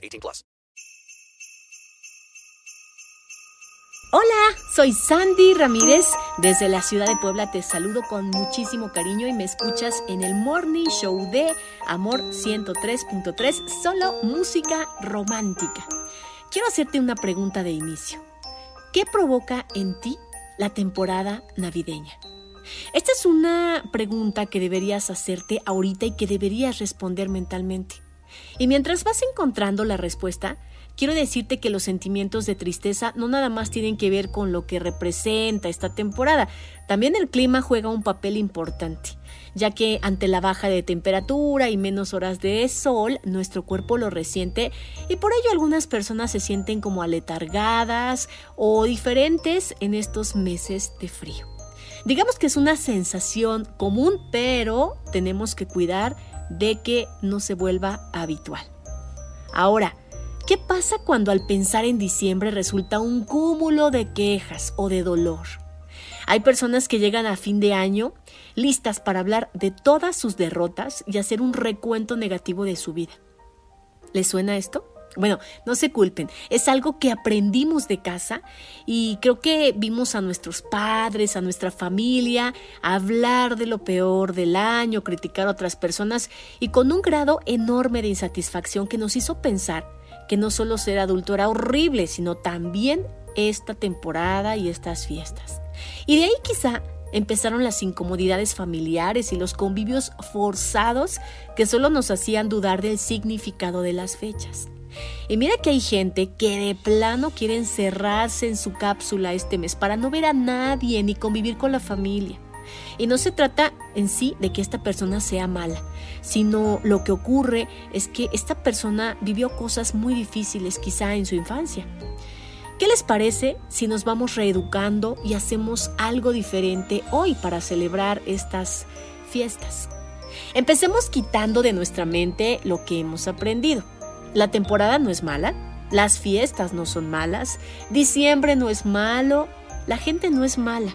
18 plus. Hola, soy Sandy Ramírez. Desde la ciudad de Puebla te saludo con muchísimo cariño y me escuchas en el Morning Show de Amor 103.3, solo música romántica. Quiero hacerte una pregunta de inicio. ¿Qué provoca en ti la temporada navideña? Esta es una pregunta que deberías hacerte ahorita y que deberías responder mentalmente. Y mientras vas encontrando la respuesta, quiero decirte que los sentimientos de tristeza no nada más tienen que ver con lo que representa esta temporada, también el clima juega un papel importante ya que ante la baja de temperatura y menos horas de sol, nuestro cuerpo lo resiente y por ello algunas personas se sienten como aletargadas o diferentes en estos meses de frío. Digamos que es una sensación común, pero tenemos que cuidar de que no se vuelva habitual. Ahora, ¿qué pasa cuando al pensar en diciembre resulta un cúmulo de quejas o de dolor? Hay personas que llegan a fin de año listas para hablar de todas sus derrotas y hacer un recuento negativo de su vida. ¿Les suena esto? Bueno, no se culpen, es algo que aprendimos de casa y creo que vimos a nuestros padres, a nuestra familia, hablar de lo peor del año, criticar a otras personas y con un grado enorme de insatisfacción que nos hizo pensar que no solo ser adulto era horrible, sino también esta temporada y estas fiestas. Y de ahí quizá empezaron las incomodidades familiares y los convivios forzados que solo nos hacían dudar del significado de las fechas. Y mira que hay gente que de plano quiere encerrarse en su cápsula este mes para no ver a nadie ni convivir con la familia. Y no se trata en sí de que esta persona sea mala, sino lo que ocurre es que esta persona vivió cosas muy difíciles quizá en su infancia. ¿Qué les parece si nos vamos reeducando y hacemos algo diferente hoy para celebrar estas fiestas? Empecemos quitando de nuestra mente lo que hemos aprendido. La temporada no es mala, las fiestas no son malas, diciembre no es malo, la gente no es mala.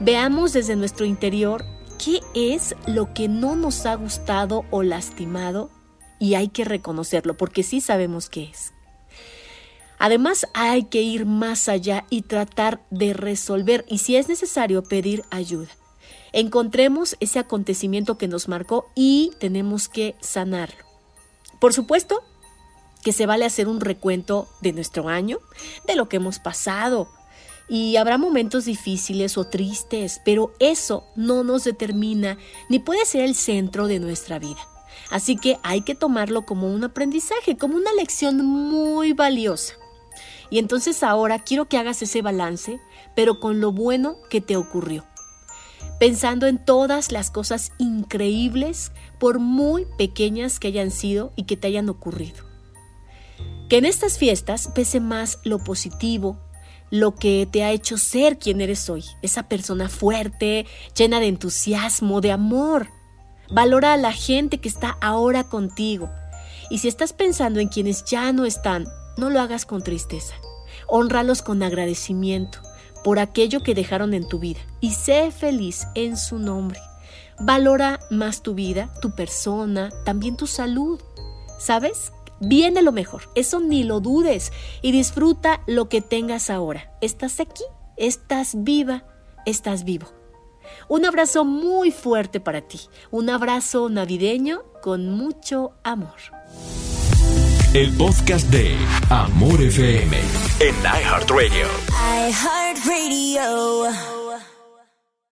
Veamos desde nuestro interior qué es lo que no nos ha gustado o lastimado y hay que reconocerlo porque sí sabemos qué es. Además, hay que ir más allá y tratar de resolver y si es necesario pedir ayuda. Encontremos ese acontecimiento que nos marcó y tenemos que sanarlo. Por supuesto que se vale hacer un recuento de nuestro año, de lo que hemos pasado. Y habrá momentos difíciles o tristes, pero eso no nos determina ni puede ser el centro de nuestra vida. Así que hay que tomarlo como un aprendizaje, como una lección muy valiosa. Y entonces ahora quiero que hagas ese balance, pero con lo bueno que te ocurrió. Pensando en todas las cosas increíbles, por muy pequeñas que hayan sido y que te hayan ocurrido. Que en estas fiestas pese más lo positivo, lo que te ha hecho ser quien eres hoy, esa persona fuerte, llena de entusiasmo, de amor. Valora a la gente que está ahora contigo. Y si estás pensando en quienes ya no están, no lo hagas con tristeza. Honralos con agradecimiento por aquello que dejaron en tu vida y sé feliz en su nombre. Valora más tu vida, tu persona, también tu salud. ¿Sabes? Viene lo mejor, eso ni lo dudes y disfruta lo que tengas ahora. Estás aquí, estás viva, estás vivo. Un abrazo muy fuerte para ti, un abrazo navideño con mucho amor el podcast de Amor FM en iHeartRadio. iHeartRadio.